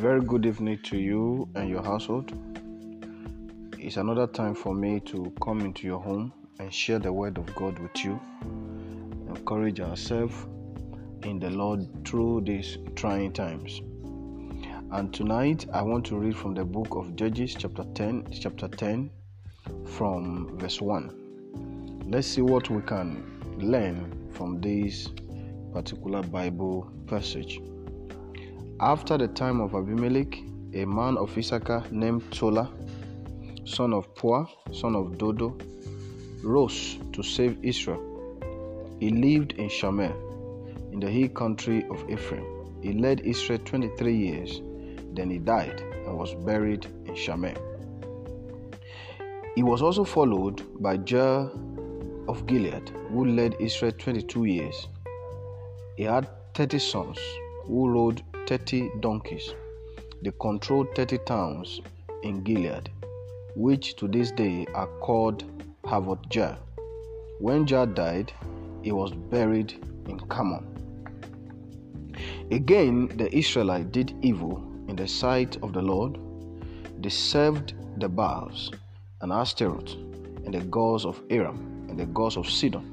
very good evening to you and your household. It's another time for me to come into your home and share the word of God with you. Encourage ourselves in the Lord through these trying times. And tonight I want to read from the book of Judges chapter 10, chapter 10 from verse 1. Let's see what we can learn from this particular Bible passage. After the time of Abimelech, a man of Issachar named Tola, son of Puah, son of Dodo, rose to save Israel. He lived in Shamir, in the hill country of Ephraim. He led Israel 23 years. Then he died and was buried in Shamir. He was also followed by Jair of Gilead, who led Israel 22 years. He had 30 sons who rode 30 donkeys. They controlled 30 towns in Gilead, which to this day are called Havoth Jair. When Jair died, he was buried in Carmel. Again, the Israelites did evil in the sight of the Lord. They served the Baals and Ashtaroth and the gods of Aram and the gods of Sidon,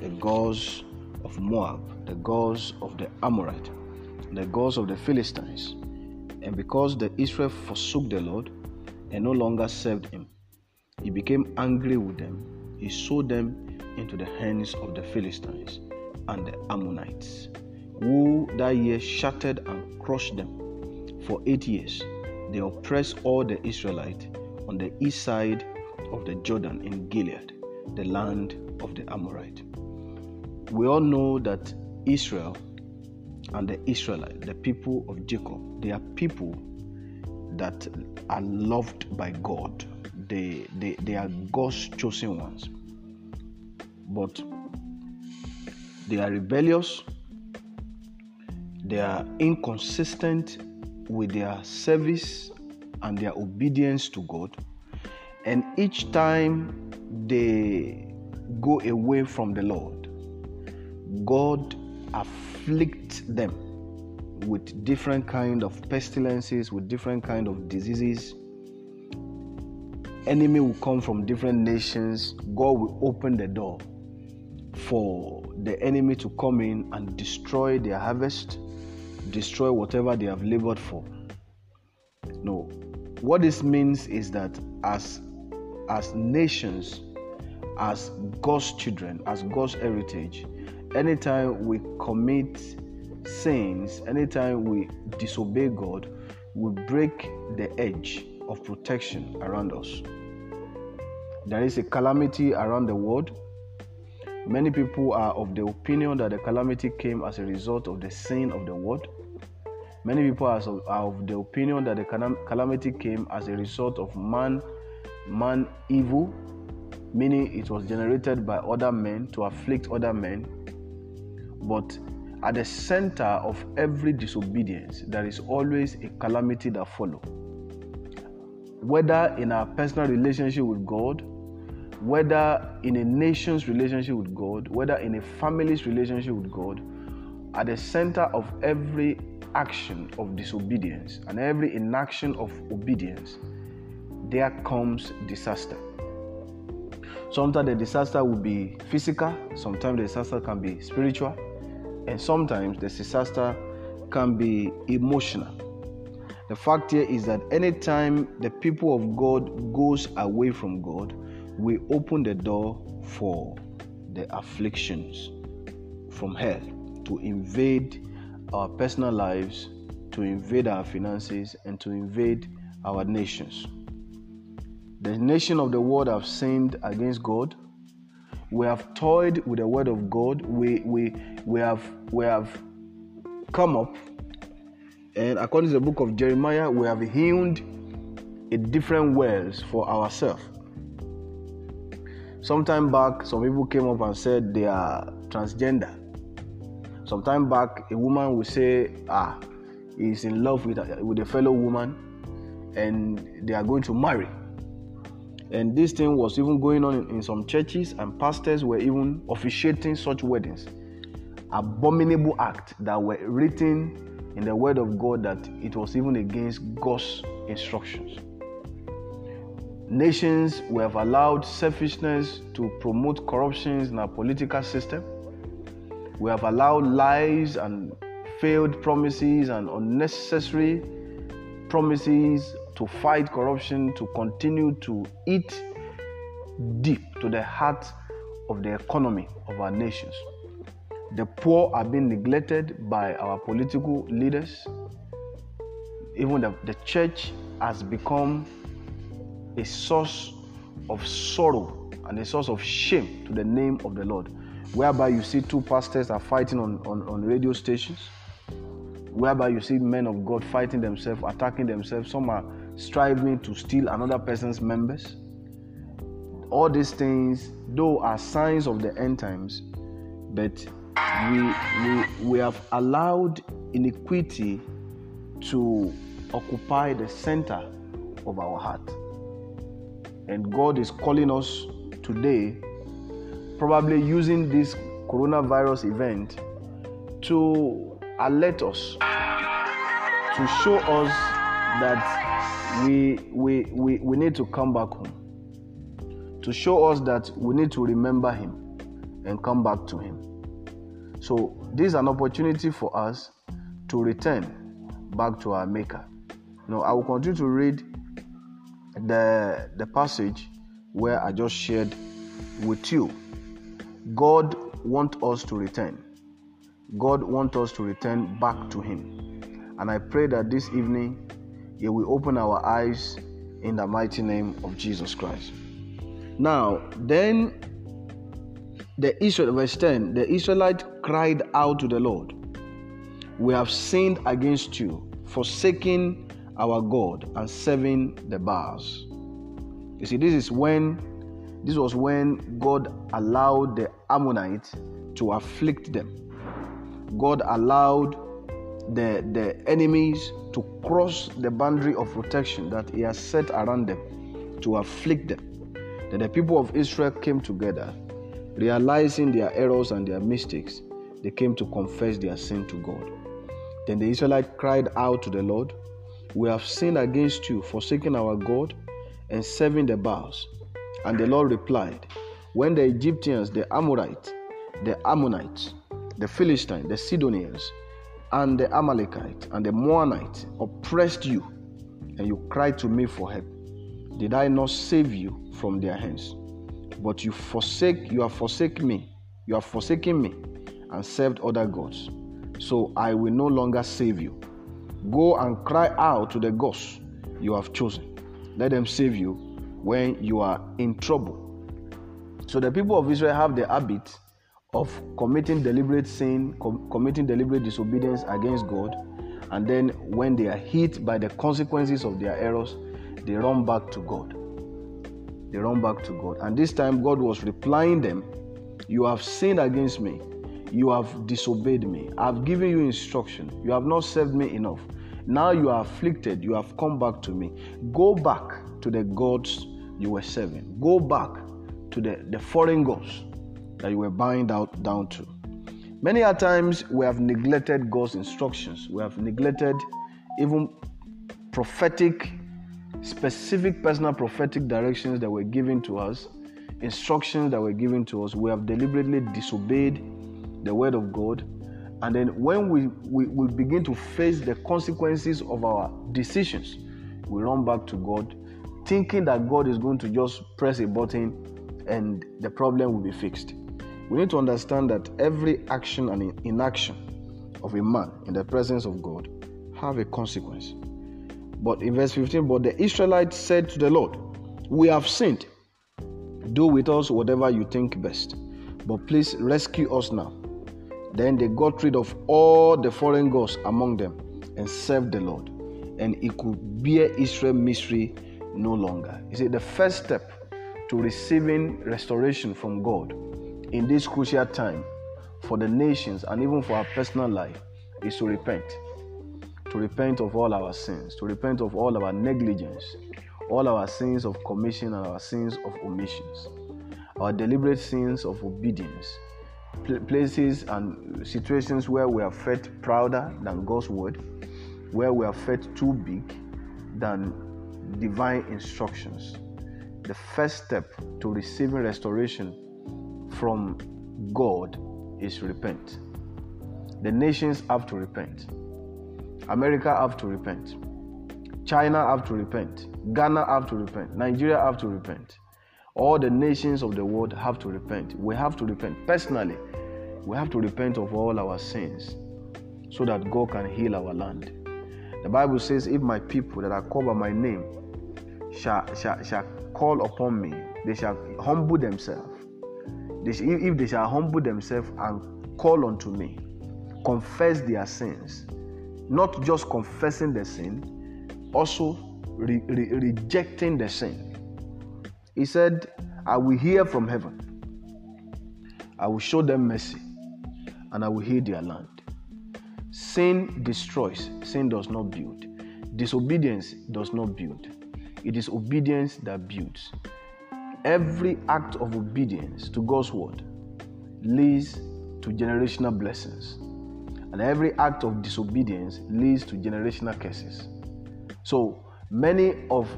the gods of Moab, the gods of the Amorite the gods of the Philistines. And because the Israel forsook the Lord and no longer served him, he became angry with them. He sold them into the hands of the Philistines and the Ammonites, who that year shattered and crushed them. For eight years, they oppressed all the Israelites on the east side of the Jordan in Gilead, the land of the Amorite. We all know that Israel and the Israelites, the people of Jacob, they are people that are loved by God. They, they, they are God's chosen ones. But they are rebellious, they are inconsistent with their service and their obedience to God. And each time they go away from the Lord, God afflict them with different kind of pestilences with different kind of diseases. Enemy will come from different nations. God will open the door for the enemy to come in and destroy their harvest destroy whatever they have labored for. No. What this means is that as as nations as god's children as god's heritage anytime we commit sins, anytime we disobey God, we break the edge of protection around us. There is a calamity around the world. Many people are of the opinion that the calamity came as a result of the sin of the world. Many people are of the opinion that the calamity came as a result of man, man evil, meaning it was generated by other men to afflict other men but at the center of every disobedience, there is always a calamity that follows. Whether in our personal relationship with God, whether in a nation's relationship with God, whether in a family's relationship with God, at the center of every action of disobedience and every inaction of obedience, there comes disaster. Sometimes the disaster will be physical, sometimes the disaster can be spiritual, and sometimes the disaster can be emotional. The fact here is that anytime the people of God goes away from God, we open the door for the afflictions from hell to invade our personal lives, to invade our finances, and to invade our nations. The nation of the world have sinned against God we have toyed with the word of God. We we we have we have come up and according to the book of Jeremiah, we have hewn a different wells for ourselves. Sometime back, some people came up and said they are transgender. Sometime back, a woman will say, "Ah, he's in love with a, with a fellow woman, and they are going to marry." And this thing was even going on in, in some churches, and pastors were even officiating such weddings. Abominable act that were written in the word of God that it was even against God's instructions. Nations we have allowed selfishness to promote corruptions in our political system. We have allowed lies and failed promises and unnecessary promises to fight corruption to continue to eat deep to the heart of the economy of our nations. The poor are being neglected by our political leaders. Even the, the church has become a source of sorrow and a source of shame to the name of the Lord. Whereby you see two pastors are fighting on, on, on radio stations, whereby you see men of God fighting themselves, attacking themselves. Some are striving to steal another person's members. All these things, though, are signs of the end times, but we, we, we have allowed iniquity to occupy the center of our heart. And God is calling us today, probably using this coronavirus event to alert us, to show us that we, we, we, we need to come back home, to show us that we need to remember Him and come back to Him. So, this is an opportunity for us to return back to our Maker. Now, I will continue to read the, the passage where I just shared with you. God wants us to return. God wants us to return back to Him. And I pray that this evening He will open our eyes in the mighty name of Jesus Christ. Now, then the Israel, verse 10, the Israelite cried out to the Lord, We have sinned against you, forsaking our God and serving the Baals. You see, this is when this was when God allowed the Ammonites to afflict them. God allowed the, the enemies to cross the boundary of protection that He has set around them to afflict them. Then the people of Israel came together Realizing their errors and their mistakes, they came to confess their sin to God. Then the Israelites cried out to the Lord, We have sinned against you, forsaking our God and serving the Baals. And the Lord replied, When the Egyptians, the Amorites, the Ammonites, the Philistines, the Sidonians, and the Amalekite and the Moabites oppressed you, and you cried to me for help, did I not save you from their hands? But you forsake, you have forsaken me, you have forsaken me and served other gods. So I will no longer save you. Go and cry out to the gods you have chosen. Let them save you when you are in trouble. So the people of Israel have the habit of committing deliberate sin, com- committing deliberate disobedience against God, and then when they are hit by the consequences of their errors, they run back to God they run back to God. And this time, God was replying them, You have sinned against me. You have disobeyed me. I have given you instruction. You have not served me enough. Now you are afflicted. You have come back to me. Go back to the gods you were serving. Go back to the, the foreign gods that you were bowing down, down to. Many a times we have neglected God's instructions. We have neglected even prophetic specific personal prophetic directions that were given to us, instructions that were given to us, we have deliberately disobeyed the word of God. And then when we, we, we begin to face the consequences of our decisions, we run back to God, thinking that God is going to just press a button and the problem will be fixed. We need to understand that every action and inaction of a man in the presence of God have a consequence. But in verse 15, but the Israelites said to the Lord, We have sinned. Do with us whatever you think best. But please rescue us now. Then they got rid of all the foreign gods among them and served the Lord. And he could bear Israel misery no longer. You see, the first step to receiving restoration from God in this crucial time for the nations and even for our personal life is to repent. To repent of all our sins, to repent of all our negligence, all our sins of commission and our sins of omissions, our deliberate sins of obedience, places and situations where we have felt prouder than God's word, where we have felt too big than divine instructions. The first step to receiving restoration from God is repent. The nations have to repent. America have to repent. China have to repent. Ghana have to repent. Nigeria have to repent. All the nations of the world have to repent. We have to repent. Personally, we have to repent of all our sins so that God can heal our land. The Bible says, If my people that are called by my name shall, shall, shall call upon me, they shall humble themselves. They shall, if they shall humble themselves and call unto me, confess their sins, not just confessing the sin, also re- re- rejecting the sin. He said, I will hear from heaven, I will show them mercy, and I will heal their land. Sin destroys, sin does not build. Disobedience does not build. It is obedience that builds. Every act of obedience to God's word leads to generational blessings, and every act of disobedience leads to generational curses. So, many of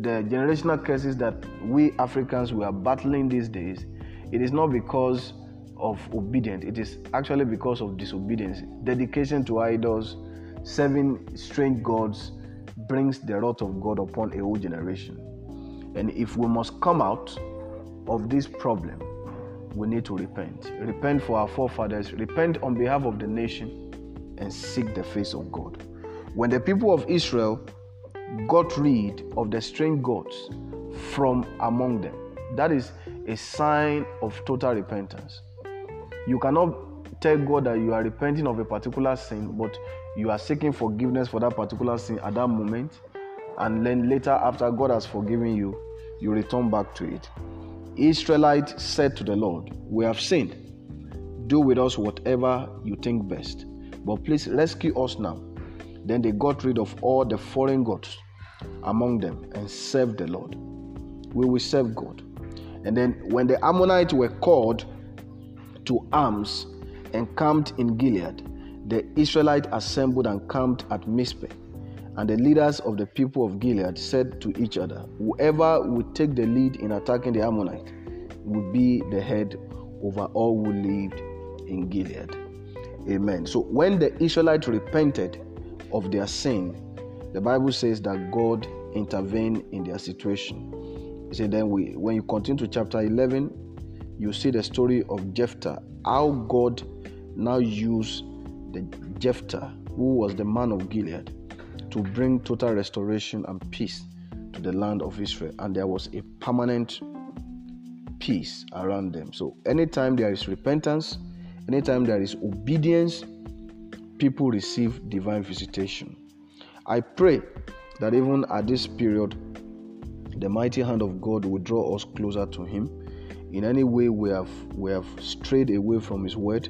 the generational curses that we Africans we are battling these days, it is not because of obedience, it is actually because of disobedience. Dedication to idols, serving strange gods brings the wrath of God upon a whole generation. And if we must come out of this problem, we need to repent. Repent for our forefathers, repent on behalf of the nation, and seek the face of God. When the people of Israel got rid of the strange gods from among them, that is a sign of total repentance. You cannot tell God that you are repenting of a particular sin, but you are seeking forgiveness for that particular sin at that moment, and then later, after God has forgiven you, you return back to it. Israelite said to the Lord, We have sinned. Do with us whatever you think best, but please rescue us now. Then they got rid of all the foreign gods among them and served the Lord. We will serve God. And then when the Ammonites were called to arms and camped in Gilead, the Israelites assembled and camped at Mizpeh. And the leaders of the people of Gilead said to each other, Whoever would take the lead in attacking the Ammonite would be the head over all who lived in Gilead. Amen. So when the Israelites repented of their sin, the Bible says that God intervened in their situation. He said, then we, when you continue to chapter 11, you see the story of Jephthah, how God now used the Jephthah, who was the man of Gilead, to bring total restoration and peace to the land of Israel. And there was a permanent peace around them. So, anytime there is repentance, anytime there is obedience, people receive divine visitation. I pray that even at this period, the mighty hand of God will draw us closer to Him. In any way we have we have strayed away from His word,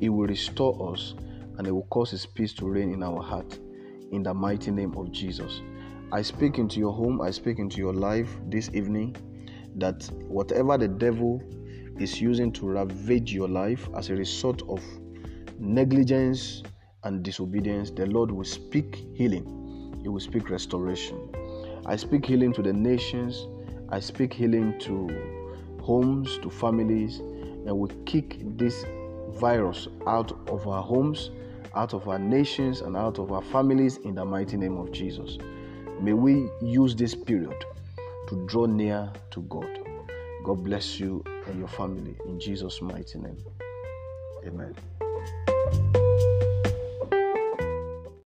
He will restore us and He will cause His peace to reign in our heart. In the mighty name of Jesus. I speak into your home, I speak into your life this evening that whatever the devil is using to ravage your life as a result of negligence and disobedience, the Lord will speak healing. He will speak restoration. I speak healing to the nations. I speak healing to homes, to families, and we kick this virus out of our homes, out of our nations, and out of our families in the mighty name of Jesus. May we use this period to draw near to God. God bless you and your family in Jesus' mighty name. Amen.